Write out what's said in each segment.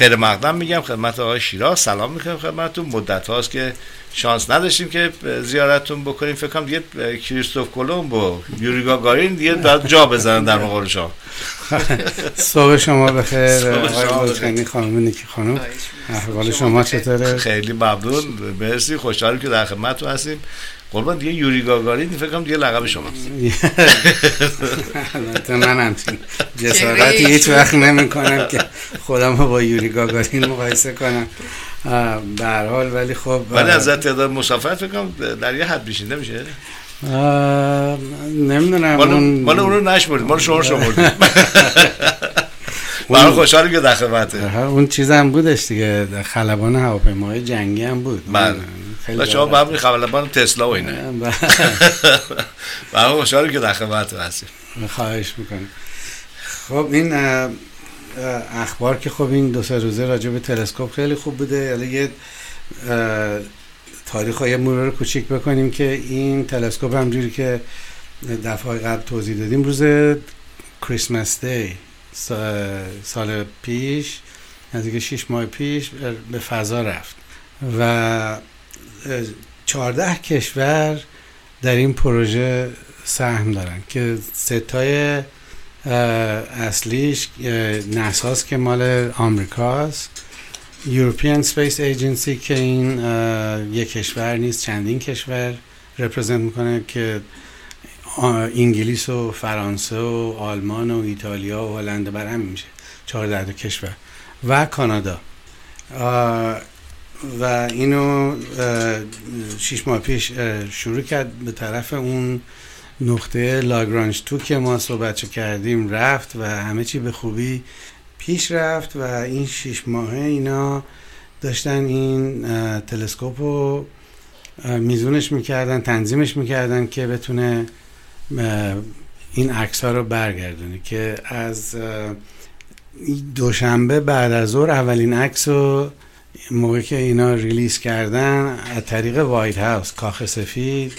خیر مقدم میگم خدمت آقای شیراز سلام می‌کنم خدمتتون. مدت هاست که شانس نداشتیم که زیارتتون بکنیم. فکر کنم دیگه کریستوف کلمب و یوری گاگارین دیگه داد جا بزنن در مقابل شما. صبح شما بخیر. آقای بلچنی خانم نیکی خانم. احوال شما چطوره؟ خیلی ممنون. مرسی. خوشحالیم که در خدمتتون هستیم. قربان دیگه یوری گاگارین فکر کنم دیگه لقب شماست. من همچین جسارتی هیچ وقت نمی کنم که خودم رو با یوری گاگارین مقایسه کنم. به هر حال ولی خب ولی از تعداد مسافرت فکر کنم در یه حد میشین نمیشه؟ نمی‌دونم مال اون اون رو نشمردید مال شما شمردید برای خوشحالی که در خدمته. اون چیز هم بودش دیگه خلبان هواپیمای جنگی هم بود. بله. خیلی شما بعد خلبان تسلا و اینه برای خوشحالی که در خدمت هستیم خواهش می‌کنم. خب این اخبار که خب این دو سه روزه راجع به تلسکوپ خیلی خوب بوده. حالا یه تاریخ های مرور کوچیک بکنیم که این تلسکوپ همجوری که دفعه قبل توضیح دادیم روز کریسمس دی سال پیش نزدیک 6 ماه پیش به فضا رفت. و چهارده کشور در این پروژه سهم دارن که ستای اصلیش نساس که مال آمریکاست European Space Agency که این یک کشور نیست چندین کشور رپرزنت می‌کنه که انگلیس و فرانسه و آلمان و ایتالیا و هلند بر هم میشه. 14 کشور. و کانادا. و اینو شیش ماه پیش شروع کرد به طرف اون نقطه لاگرانج تو که ما صحبت کردیم رفت و همه چی به خوبی پیش رفت و این شیش ماهه اینا داشتن این تلسکوپ رو میزونش می‌کردن تنظیمش می‌کردن که بتونه این عکس ها رو برگردونه که از دوشنبه بعد از ظهر اولین عکس رو موقع که اینا release کردن از طریق White House کاخ سفید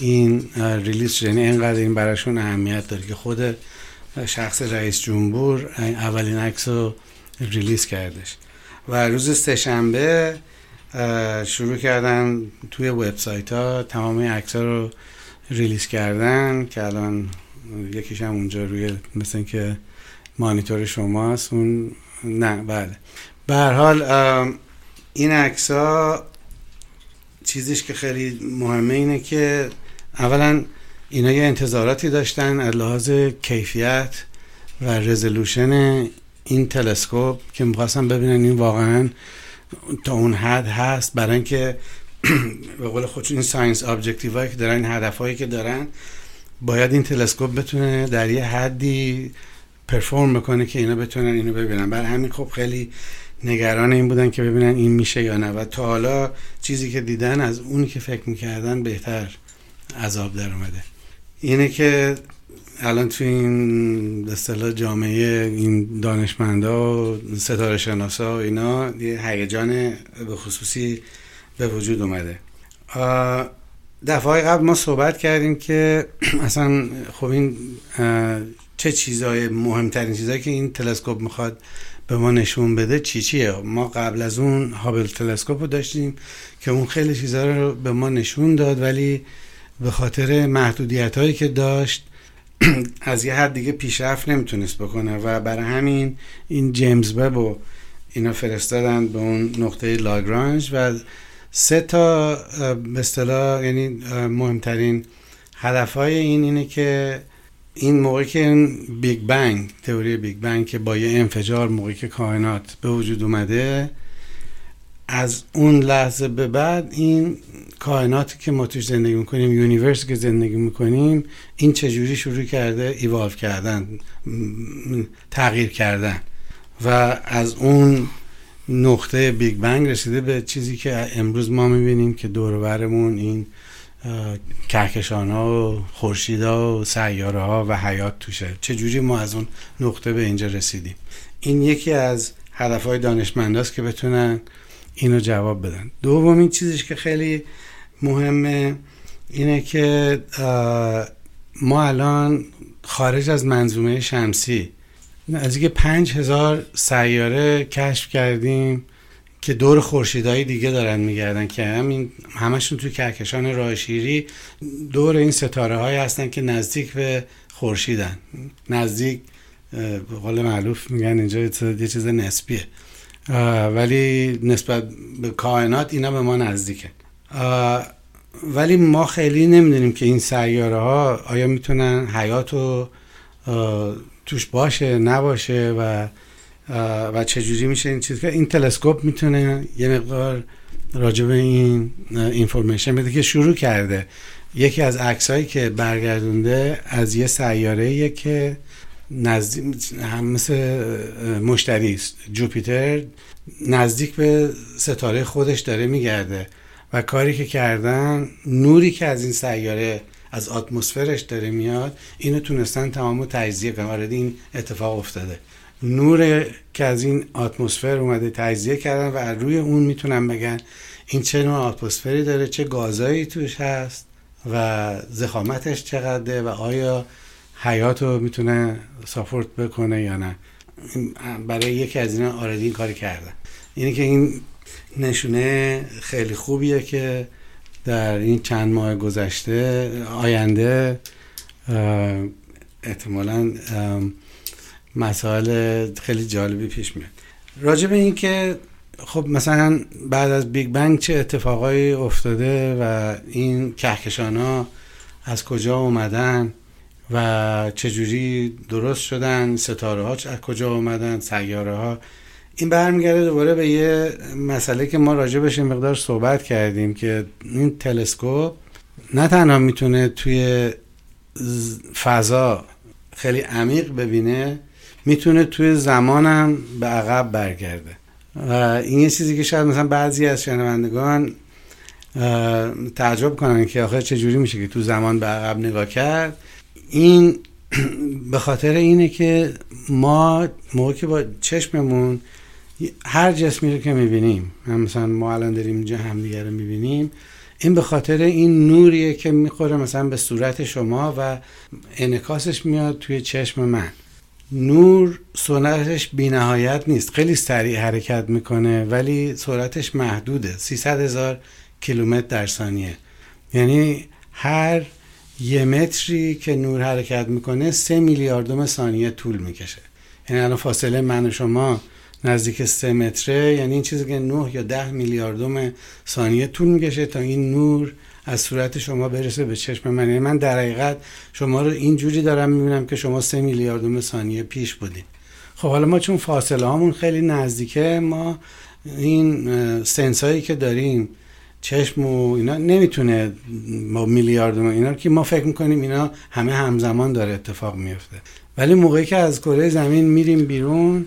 این release یعنی اینقدر این براشون اهمیت داره که خود شخص رئیس جمهور اولین عکس رو release کردش. و روز سهشنبه شروع کردن توی وبسایت ها تمام عکس ها رو release کردن که الان یکیش هم اونجا روی مثل که مانیتور شماست اون نه بله. به هر حال این عکس ها چیزیش که خیلی مهمه اینه که اولا اینا یه انتظاراتی داشتن از لحاظ کیفیت و resolution این تلسکوپ که می‌خواستن ببینن این واقعا تا اون حد هست. برای اینکه به قول خودشون این science objective که دارن این هدف هایی که دارن باید این تلسکوپ بتونه در یه حدی پرفورم بکنه که اینا بتونن اینو ببینن. برای همین خب خیلی نگران این بودن که ببینن این میشه یا نه. و تا حالا چیزی که دیدن از اونی که فکر می‌کردن بهتر عذاب در اومده. اینه که الان تو این اصطلاح جامعه این دانشمندا و ستاره شناسا و اینا یه هیجان به خصوصی به وجود اومده. دفعه قبل ما صحبت کردیم که اصلا خب این چه چیزای مهمترین چیزایی که این تلسکوپ می‌خواد به ما نشون بده چی چیه. ما قبل از اون هابل تلسکوپ رو داشتیم که اون خیلی چیزا رو به ما نشون داد ولی به خاطر محدودیت هایی که داشت از یه حد دیگه پیشرفت نمی‌تونست بکنه و برای همین این جیمز وب و اینا فرستادن به اون نقطه لاگرانج و سه تا به یعنی مهمترین هدف های این اینه که این موقعی که Big Bang تئوری Big Bang که با یه انفجار موقعی که کائنات به وجود اومده از اون لحظه به بعد این کائناتی که ما توش زندگی می‌کنیم universe که زندگی می‌کنیم این چجوری شروع کرده؟ ایوالو کردن تغییر کردن. و از اون نقطه بیگ بنگ رسیده به چیزی که امروز ما می‌بینیم که دورورمون این کهکشان ها و خورشید ها و سیاره ها و حیات توشه. چجوری ما از اون نقطه به اینجا رسیدیم؟ این یکی از هدف های دانشمنداست که بتونن اینو جواب بدن. دومین چیزش که خیلی مهمه اینه که ما الان خارج از منظومه شمسی اینکه پنج هزار سیاره کشف کردیم که دور خورشیدهای دیگه دارن میگردن که همین همشون توی کهکشان راه شیری دور این ستاره های هستن که نزدیک به خورشیدن. نزدیک به قول معلوف میگن اینجا یه چیز نسبیه. ولی نسبت به کائنات اینا به ما نزدیکه. ولی ما خیلی نمی‌دونیم که این سیاره ها آیا می‌تونن حیات رو توش باشه نباشه و و چجوری میشه این چیز که این تلسکوپ می‌تونه یه مقدار راجع به این اینفورمیشن بده که شروع کرده. یکی از عکسایی که برگردونده از یه سیاره که نزدیک هم مثل مشتری است. جوپیتر نزدیک به ستاره خودش داره میگرده و کاری که کردن نوری که از این سیاره از اتمسفرش داره میاد اینو تونستن تمام تجزیه کنن. این اتفاق افتاده. نور که از این اتمسفر اومده تجزیه کردن و از روی اون می‌تونن بگن این چه نوع اتمسفری داره چه گازایی توش هست و زخامتش چقدره و آیا حیات رو می‌تونه ساپورت بکنه یا نه. برای یکی از اینا already این کاری کردن. اینه که این نشونه خیلی خوبیه که در این چند ماه گذشته آینده احتمالا مسائل خیلی جالبی پیش میاد. راجع به این که خب مثلا بعد از بیگ بنگ چه اتفاقایی افتاده و این کهکشان ها از کجا اومدن و چجوری درست شدن ستاره ها از کجا اومدن سیاره ها این برمیگرده دوباره به یه مسئله که ما راجع بهش مقدار صحبت کردیم که این تلسکوپ نه تنها می‌تونه توی فضا خیلی عمیق ببینه می‌تونه توی زمانم به عقب برگرده. و این یه چیزی که شاید مثلا بعضی از شنوندگان تعجب کنن که آخر چجوری میشه که تو زمان به عقب نگاه کرد. این به خاطر اینه که ما موقع که با چشممون هر جسمی رو که می‌بینیم مثلا ما الان داریم اینجا همدیگه رو می‌بینیم این به خاطر این نوریه که می‌خوره مثلا به صورت شما و انکاسش میاد توی چشم من. نور سرعتش بینهایت نیست. خیلی سریع حرکت می‌کنه ولی سرعتش محدوده. 300 هزار کیلومتر در ثانیه. یعنی هر یه متری که نور حرکت می‌کنه سه میلیاردم ثانیه طول می‌کشه. یعنی الان فاصله من و شما نزدیک سه متره یعنی این چیزی که 9 یا ده میلیاردم ثانیه طول می‌کشه تا این نور از صورت شما برسه به چشم من. یعنی من در حقیقت شما رو اینجوری دارم می‌بینم که شما سه میلیاردم ثانیه پیش بودین. خب حالا ما چون فاصله هامون خیلی نزدیکه ما این سنسایی که داریم چشم و اینا نمی‌تونه ما میلیاردم اینا که ما فکر می‌کنیم اینا همه همزمان داره اتفاق میفته ولی موقعی که از کره زمین میریم بیرون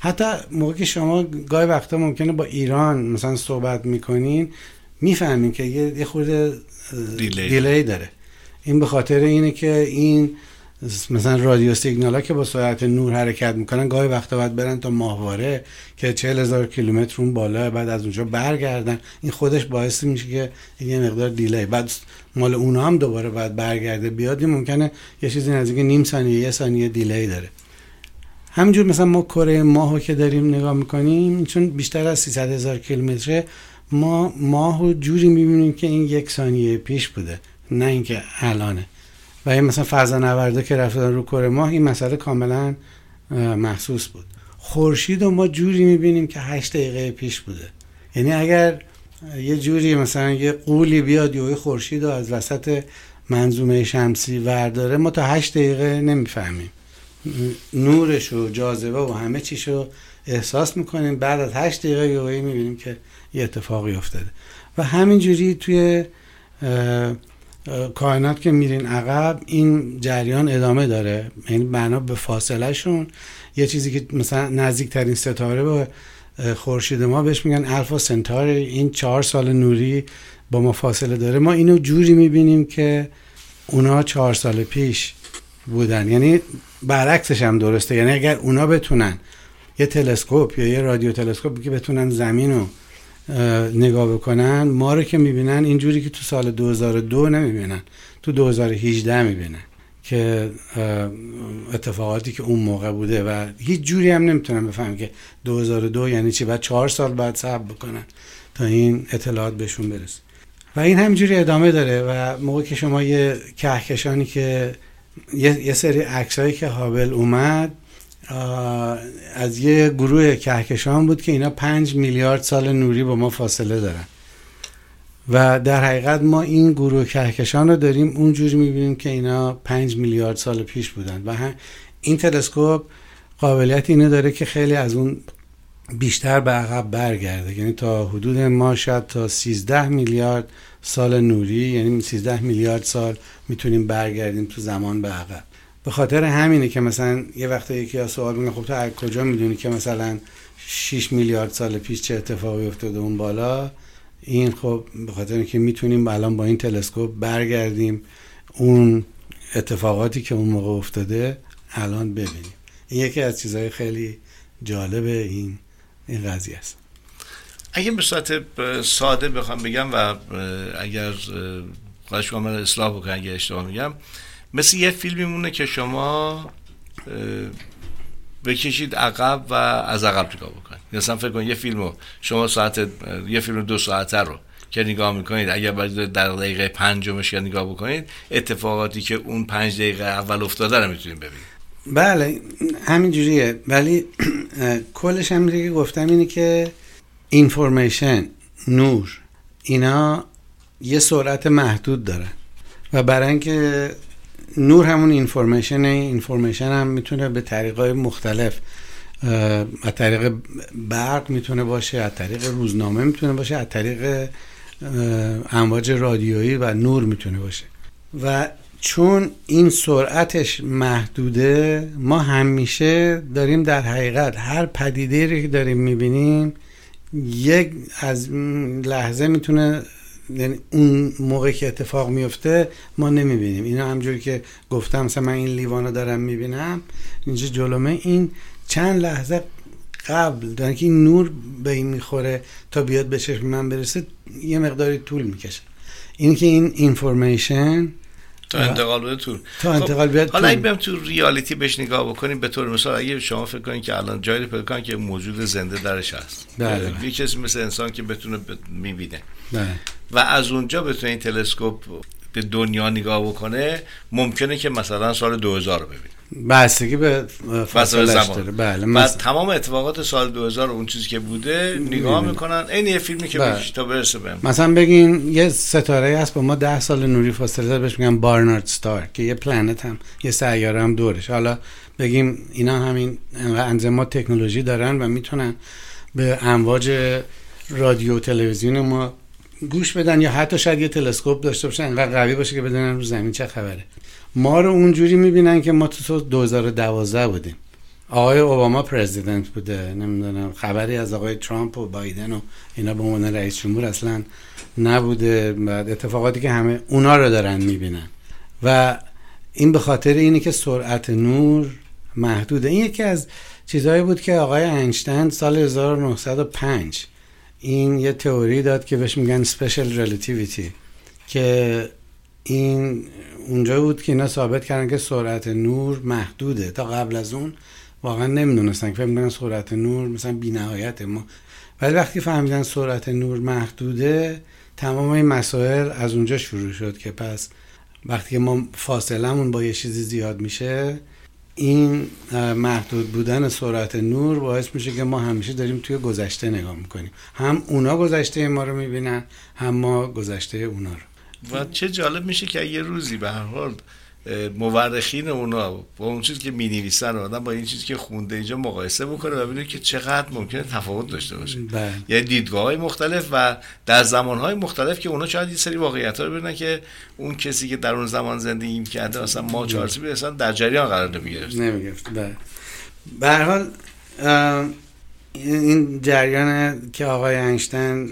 حتی موقعی که شما گاهی وقتا ممکنه با ایران مثلا صحبت می‌کنین می‌فهمین که یه خورده دیلی. دیلی داره. این به خاطر اینه که این مثلا رادیو سیگنال ها که با سرعت نور حرکت می‌کنن گاهی وقتا باید برن تا ماهواره که چهل هزار کیلومتر اون بالا بعد از اونجا برگردن. این خودش باعث میشه که یه مقدار دیلی بعد مال اونا هم دوباره باید برگرده بیاد. ممکنه یه چیزی نزدیک نیم ثانیه یه ثانیه دیلی داره. همینجور مثلا ما کره ماهو که داریم نگاه می‌کنیم چون بیشتر از 300 هزار کیلومتره ما ماهو جوری می‌بینیم که این یک ثانیه پیش بوده نه اینکه الانه. و این مثلا فضا نورده که رفتن رو کره ماه این مسئله کاملا محسوس بود. خورشید رو ما جوری می‌بینیم که هشت دقیقه پیش بوده. یعنی اگر یه جوری مثلا یه قولی بیاد یه خورشید رو از وسط منظومه شمسی ورداره ما تا هشت دقیقه نمی‌فهمیم. نورش و جاذبه و همه چیش رو احساس می‌کنیم. بعد از هشت دقیقه یه می‌بینیم که یه اتفاقی افتاده. و همینجوری توی کائنات که میرین عقب این جریان ادامه داره. یعنی بنا به فاصله شون یه چیزی که مثلا نزدیکترین ستاره به خورشید ما بهش میگن الفا سنتار این چهار سال نوری با ما فاصله داره. ما اینو جوری می‌بینیم که اونا چهار سال پیش بودن. یعنی برعکسش هم درسته. یعنی اگر اونا بتونن یه تلسکوپ یا یه رادیو تلسکوپ که بتونن زمین رو نگاه بکنن ما رو که می‌بینن اینجوری که تو سال 2002 نمی‌بینن تو 2018 می‌بینن که اتفاقاتی که اون موقع بوده و هیچ جوری هم نمی‌تونن بفهم که 2002 یعنی چی بعد چهار سال بعد صبر بکنن تا این اطلاعات بهشون برسه. و این همجوری ادامه داره و موقع که شما یه کهکشانی که یه سری عکسایی که هابل اومد از یه گروه کهکشان بود که اینا پنج میلیارد سال نوری با ما فاصله دارن. و در حقیقت ما این گروه کهکشان رو داریم اونجوری می‌بینیم که اینا پنج میلیارد سال پیش بودن. و این تلسکوپ قابلیت اینو داره که خیلی از اون بیشتر به عقب برگرده. یعنی تا حدود ما شاید تا 13 میلیارد سال نوری یعنی 13 میلیارد سال می‌تونیم برگردیم تو زمان به عقب. به خاطر همینه که مثلا یه وقت یکی از سوال میگه خب تو از کجا می‌دونی که مثلا 6 میلیارد سال پیش چه اتفاقی افتاده اون بالا؟ این خب به خاطر اینکه می‌تونیم الان با این تلسکوپ برگردیم اون اتفاقاتی که اون موقع افتاده الان ببینیم. این یکی از چیزهای خیلی جالب این این قضیه است. اگه به صورت ساده بخوام بگم و اگر خواهش کنم اصلاح بکنم اگر اشتباه میگم مثل یه فیلمی مونه که شما بکشید عقب و از عقب نگاه بکنید. مثلا فکر کن یه فیلمو شما ساعت یه فیلم دو ساعته رو که نگاه می‌کنید اگر باید در دقیقه پنجمش نگاه بکنید اتفاقاتی که اون پنج دقیقه اول افتاده رو می‌تونید ببینید. بله همین جوریه. ولی کلش هم که گفتم اینه که اینفورمیشن نور اینا یه سرعت محدود دارن و برای اینکه نور همون اینفورمیشن اینفورمیشن هم می‌تونه به طریقای مختلف از طریق برق می‌تونه باشه از طریق روزنامه می‌تونه باشه از طریق امواج رادیویی و نور می‌تونه باشه. و چون این سرعتش محدوده ما همیشه داریم در حقیقت هر پدیده رو که داریم می‌بینیم یک از لحظه می‌تونه یعنی اون موقع که اتفاق میفته ما نمی‌بینیم. اینا همجوری که گفتم مثلا من این لیوانو دارم می‌بینم اینجا جلومه این چند لحظه قبل دارن که این نور به این می‌خوره تا بیاد به چشم من برسه یه مقداری طول می‌کشه. این که این اینفورمیشن تا انتقال بده طول. تا انتقال بیاد حالا اگه تو ریالیتی بهش نگاه بکنیم به طور مثال اگه شما فکر کنید که الان جایی پیدا کنید که موجود زنده درش هست. بله. یه کسی مثل انسان که بتونه می‌بینه. و از اونجا بتونه این تلسکوپ به دنیا نگاه بکنه ممکنه که مثلا سال 2000 رو ببینه. بستگی به فاصله داره. بله و تمام اتفاقات سال 2000 اون چیزی که بوده نگاه می‌کنن. این یه فیلمی که بله. تا برسه بهم. مثلا بگین یه ستاره هست با ما 10 سال نوری فاصله داره بهش میگن بارنارد ستار که یه پلنت هم یه سیاره هم دورش. حالا بگیم اینا همین انزیمات تکنولوژی دارن و می‌تونن به امواج رادیو تلویزیون ما گوش بدن یا حتی شاید یه تلسکوپ داشته باشن انقدر قوی باشه که بدونن رو زمین چه خبره. ما رو اونجوری می‌بینن که ما تو 2012 بودیم. آقای اوباما پرزیدنت بوده نمی‌دونم خبری از آقای ترامپ و بایدن و اینا به عنوان رئیس جمهور اصلا نبوده. بعد اتفاقاتی که همه اونا رو دارن می‌بینن. و این به خاطر اینه که سرعت نور محدوده. این یکی از چیزهایی بود که آقای اینشتین سال 1905 این یه تئوری داد که بهش میگن special relativity که این اونجا بود که اینا ثابت کردن که سرعت نور محدوده. تا قبل از اون واقعا نمی‌دونستن که فکر سرعت نور مثلا بی‌نهایت ما ولی وقتی فهمیدن سرعت نور محدوده تمام این مسائل از اونجا شروع شد که پس وقتی ما فاصلمون با یه چیزی زیاد میشه این محدود بودن سرعت نور باعث میشه که ما همیشه داریم توی گذشته نگاه می‌کنیم. هم اونا گذشته ما رو می‌بینن هم ما گذشته اونا رو. و چه جالب میشه که یه روزی به هر حال مورخین اونا با اون چیزی که می نویسن آدم با این چیزی که خونده اینجا مقایسه بکنه و ببینه که چقدر ممکنه تفاوت داشته باشه. بله. یعنی دیدگاه های مختلف و در زمان های مختلف که اونا شاید یه سری واقعیت ها رو ببینن که اون کسی که در اون زمان زندگی کرده مثلا ما چارسی اصلا در جریان قرار نمی‌گرفت. نمی‌گرفت. بله. به هر حال این جریان که آقای اینشتین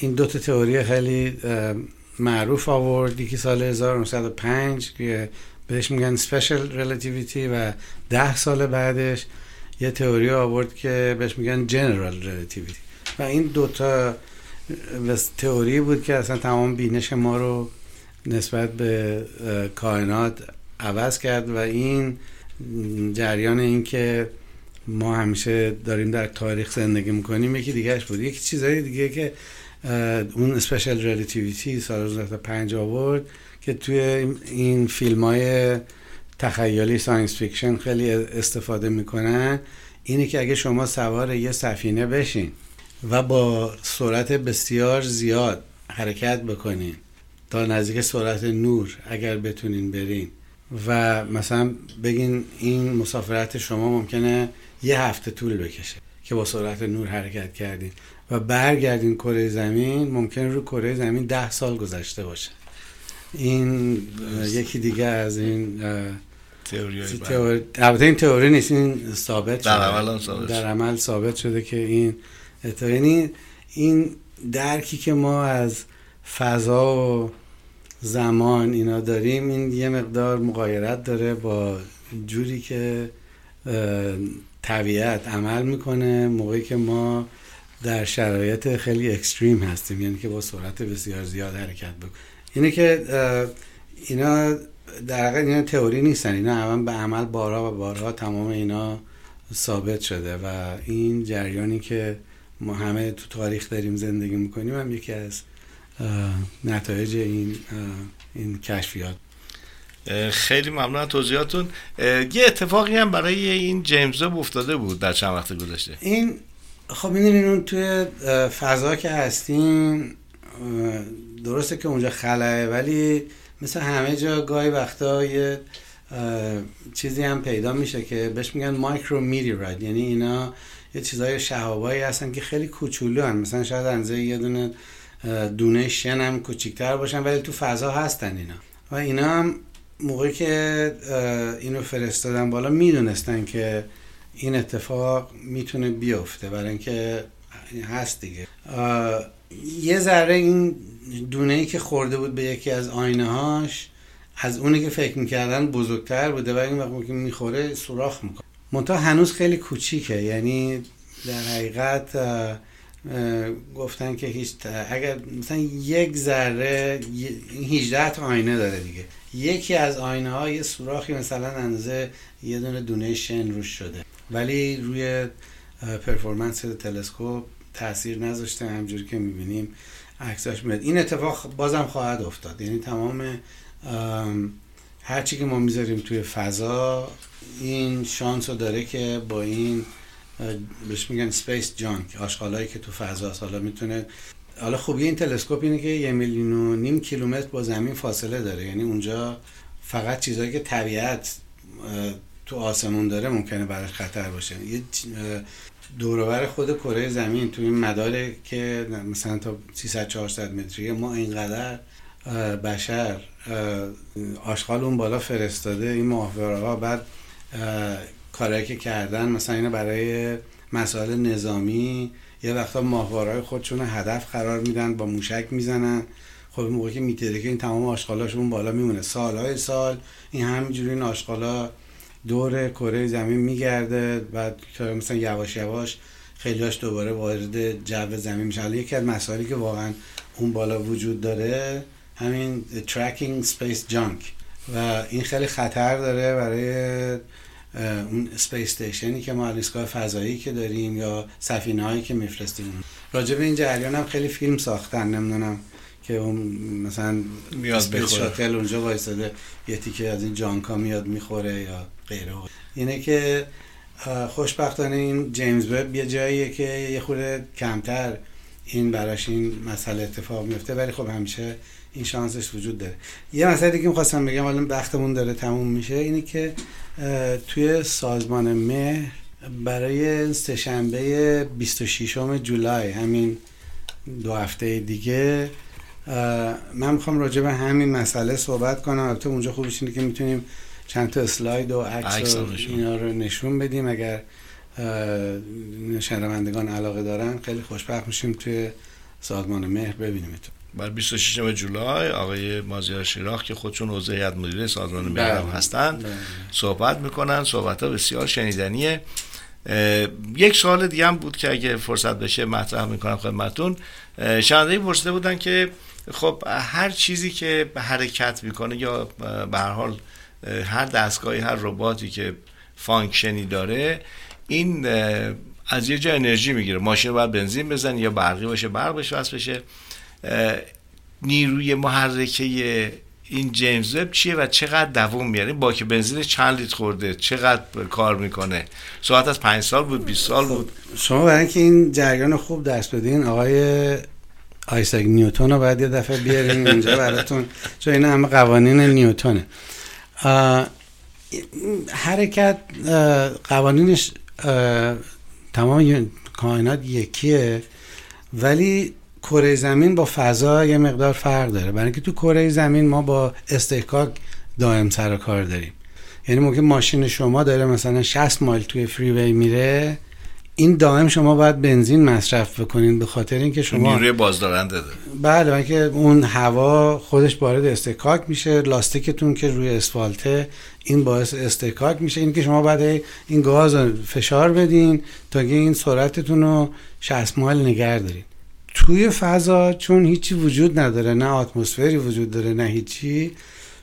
این دو تا تئوری خیلی معروف آورد یکی سال 1905 که بهش میگن special relativity و ده سال بعدش یه تئوری آورد که بهش میگن general relativity و این دوتا تئوری بود که اصلا تمام بینش ما رو نسبت به کائنات عوض کرد و این جریان این که ما همیشه داریم در تاریخ زندگی می‌کنیم یکی دیگهش بود. یکی چیزهای دیگه که اون special relativity سال 1905 آورد که توی این فیلم های تخیلی science fiction خیلی استفاده می‌کنن. اینه که اگه شما سوار یه سفینه بشین و با سرعت بسیار زیاد حرکت بکنین تا نزدیک سرعت نور اگر بتونین برین و مثلا بگین این مسافرت شما ممکنه یه هفته طول بکشه که با سرعت نور حرکت کردین. و برگردین کره زمین ممکن رو کره زمین ده سال گذشته باشه. این یکی دیگه از این تئوری البته این تئوری نیست این ثابت در عمل ثابت در عمل ثابت شده که این یعنی این درکی که ما از فضا و زمان اینا داریم این یه مقدار مقایرت داره با جوری که طبیعت عمل می‌کنه موقعی که ما در شرایط خیلی اکستریم هستیم یعنی که با سرعت بسیار زیاد حرکت بکنیم. اینه که اینا در واقع اینا تئوری نیستن. اینا هم به عمل بارها و بارها تمام اینا ثابت شده و این جریانی که ما همه تو تاریخ داریم زندگی می‌کنیم هم یکی از نتایج این این کشفیات. خیلی ممنون از توضیحاتون یه اتفاقی هم برای این جیمز افتاده بود در چند وقت گذشته. این خب می‌دونین اون توی فضا که هستیم درسته که اونجا خلاه ولی مثل همه جا گاهی وقتا یه چیزی هم پیدا میشه که بهش میگن مایکرو میریراید یعنی اینا یه چیزای شهابایی هستن که خیلی کوچولو هن. مثلا شاید انزه یه دونه دونه شن هم کوچیکتر باشن ولی تو فضا هستن اینا. و اینا هم موقعی که اینو فرستادن بالا می‌دونستن که این اتفاق می‌تونه بیفته برای اینکه هست دیگه. یه ذره این دونه ای که خورده بود به یکی از آینه هاش از اونی که فکر می‌کردن بزرگتر بوده و این وقت که می‌خوره سوراخ می‌کنه. منتها هنوز خیلی کوچیکه یعنی در حقیقت گفتن که هیچ اگر مثلا یک ذره 18 تا آینه داره دیگه. یکی از آینه ها یه سوراخی مثلا اندازه یه دونه دونه شن روش شده. ولی روی performance تلسکوپ تاثیر نذاشته همجوری که می‌بینیم عکساش میاد. این اتفاق بازم خواهد افتاد. یعنی تمام هرچی که ما می‌ذاریم توی فضا این شانس رو داره که با این بهش میگن space junk آشغالایی که تو فضا حالا می‌تونه حالا خوبی این تلسکوپ اینه که یه میلیون و نیم کیلومتر با زمین فاصله داره. یعنی اونجا فقط چیزهایی که طبیعت تو آسمون داره ممکنه براش خطر باشه. یه دورور خود کره زمین تو این مداره که مثلا تا 300 400 متریه ما اینقدر بشر آشغال اون بالا فرستاده این محورها بعد کارهایی که کردن مثلا اینو برای مسائل نظامی یه وقتا ماهوارهای خودشون هدف قرار میدن با موشک می‌زنن. خب موقعی که می‌ترکه که این تمام آشغالاشون بالا میمونه. سالهای سال این همینجوری این آشغالا دور کره زمین میگرده و مثلا یواش یواش خیلیاش دوباره وارد جو زمین میشه یکی از مسائلی که واقعا اون بالا وجود داره همین tracking space junk. و این خیلی خطر داره برای اون space station ی که ما ایستگاه فضایی که داریم یا سفینه هایی که میفرستیم. راجع به این جریان هم خیلی فیلم ساختن نمی‌دونم. که اون مثلا میاد شاتل اونجا وایساده یه تیکه از این جانکا میاد می‌خوره یا غیره. اینه که خوشبختانه این جیمز وب یه جاییه که یه خورده کمتر این براش این مسئله اتفاق میفته ولی خب همیشه این شانسش وجود داره. یه مسئله دیگه می‌خواستم بگم حالا وقتمون داره تموم میشه اینه که توی سازمان مهر برای سهشنبه 26 جولای همین دو هفته دیگه من می‌خوام راجع به همین مسئله صحبت کنم. البته اونجا خوبش اینه که می‌تونیم چند تا اسلاید و عکس و اینا رو نشون بدیم. اگر شنوندگان علاقه دارن خیلی خوشبخت میشیم توی سازمان مهر ببینیم بر 26 جولای آقای مازیار شیراخ که خودشون عضو هیئت مدیره سازمان مهر هم بله. هستند بله. صحبت می‌کنن. صحبت ها بسیار شنیدنیه. یک سوال دیگه هم بود که اگه فرصت بشه مطرح می‌کنم خدمتتون شنونده پرسیده بودن که خب هر چیزی که به حرکت می‌کنه یا به هر حال هر دستگاهی هر رباتی که function ی داره این از یه جا انرژی می‌گیره. ماشین باید بنزین بزن یا برقی باشه برق بشه وصل بشه. نیروی محرکه این جیمز وب چیه و چقدر دووم میاره با که بنزین چند لیتر خورده؟ چقدر کار می‌کنه؟ ساعت از پنج سال بود 20 سال بود. شما برای اینکه این جریان خوب درس بدین آقای آیساک نیوتون رو باید یه دفعه بیارین اینجا براتون. چون این همه قوانین نیوتونه حرکت قوانینش تمام کائنات یکیه. ولی کره زمین با فضا یه مقدار فرق داره. برای اینکه تو کره زمین ما با استحکاک دائم سر کار داریم. یعنی ممکن ماشین شما داره مثلا 60 مایل توی فریوی میره. این دائم شما باید بنزین مصرف بکنین به خاطر اینکه شما نیروی بازدارنده داره. بله اینکه اون هوا خودش وارد استکاک میشه لاستیکتون که روی اسفالته این باعث استکاک میشه. این که شما باید این گاز فشار بدین تا که این سرعتتون رو 60 مایل نگه دارین. توی فضا چون هیچی وجود نداره نه اتمسفری وجود داره نه هیچی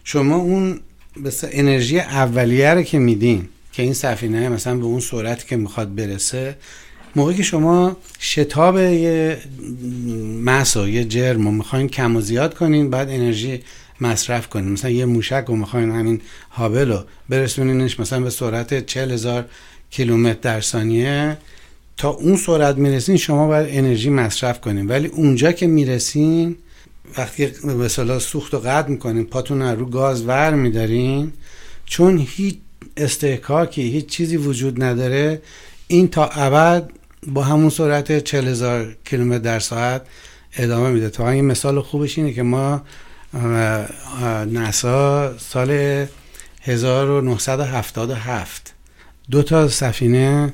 شما اون بس انرژی اولیه رو که میدین که این سفینه مثلا به اون سرعتی که می‌خواد برسه موقعی که شما شتاب یه مس و یه جرم رو می‌خواین کم و زیاد کنین بعد انرژی مصرف کنین. مثلا یه موشک رو می‌خواین همین هابل رو برسونینش مثلا به سرعت 40 هزار کیلومتر در ثانیه. تا اون سرعت می‌رسین شما باید انرژی مصرف کنین. ولی اونجا که می‌رسین وقتی به سوخت و قطع می‌کنین پاتون رو گاز ور میدارین چون هیچ استحکاکی هیچ چیزی وجود نداره. این تا ابد با همون سرعت 40 هزار کیلومتر در ساعت ادامه میده. تا این مثال خوبش اینه که ما نسا سال 1977 دو تا سفینه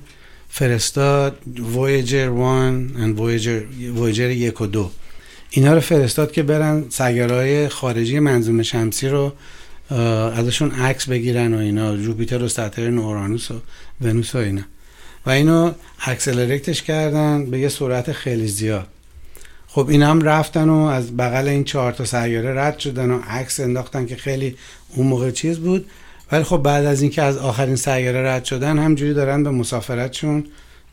فرستاد وویجر 1 و وویجر, 1 و 2 اینا رو فرستاد که برن سیاره‌های خارجی منظومه شمسی رو ازشون عکس بگیرن و اینا. جوپیتر و ساترن و اورانوس و ونوس و اینا. و اینو اکسلریکتش کردن به یه سرعت خیلی زیاد. خب اینا هم رفتن و از بغل این چهار تا سیاره رد شدن و عکس انداختن که خیلی اون موقع چیز بود. ولی خب بعد از اینکه از آخرین سیاره رد شدن همجوری دارن به مسافرتشون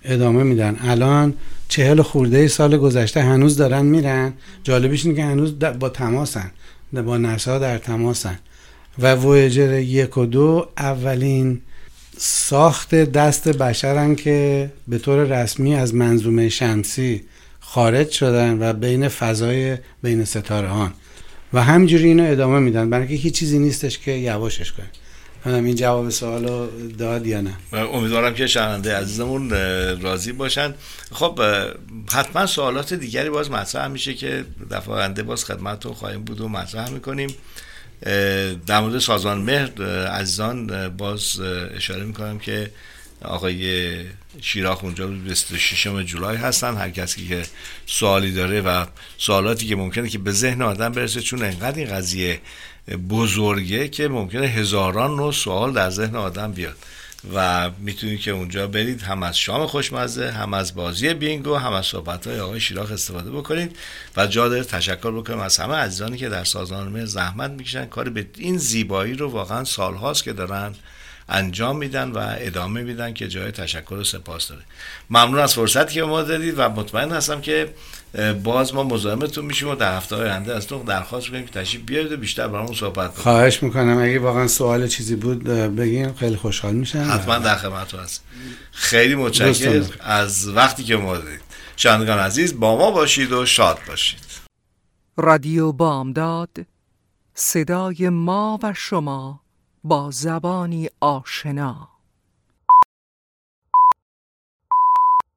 ادامه میدن. الان چهل خورده سال گذشته هنوز دارن میرن. جالبیش اینه که هنوز با تماسن. با نسا در تماسن. و وویجر یک و دو اولین ساخت دست بشرن که به طور رسمی از منظومه شمسی خارج شدن و بین فضای بین ستاره هان. و همجوری اینو ادامه میدن برای که هیچ چیزی نیستش که یواشش کنه. منم این جواب سوالو داد یا نه. امیدوارم که شنونده عزیزمون راضی باشن. خب حتما سوالات دیگری باز مطرح میشه که دفعه باز خدمتتون خواهیم بود و مطرح می‌کنیم. در مورد سازمان مهر عزیزان باز اشاره می‌کنم که آقای شیراخ اونجا 26 جولای هستن. هر کسی که سوالی داره و سوالاتی که ممکنه که به ذهن آدم برسه چون انقدر این قضیه بزرگه که ممکنه هزاران نوع سوال در ذهن آدم بیاد. و می‌تونید که اونجا برید. هم از شام خوشمزه هم از بازی بینگو هم از صحبت های آقای شیراخ استفاده بکنید. و جا داره تشکر بکنم از همه عزیزانی که در سازمان زحمت می‌کشن. کاری به این زیبایی رو واقعا سالهاست که دارن انجام میدن و ادامه میدن که جای تشکر و سپاس داره. ممنون از فرصتی که ما دادید و مطمئن هستم که باز ما مزاحمتون میشیم و در هفته آینده از تو درخواست می‌کنیم که تشریف بیارید و بیشتر برامون صحبت کنید. خواهش می‌کنم. اگه واقعا سوال چیزی بود بگین. خیلی خوشحال میشم. حتما در خدمتتون هست خیلی متشکرم از وقتی که ما دادید. شنوندگان عزیز با ما باشید و شاد باشید. رادیو بامداد صدای ما و شما. با زبانی آشنا.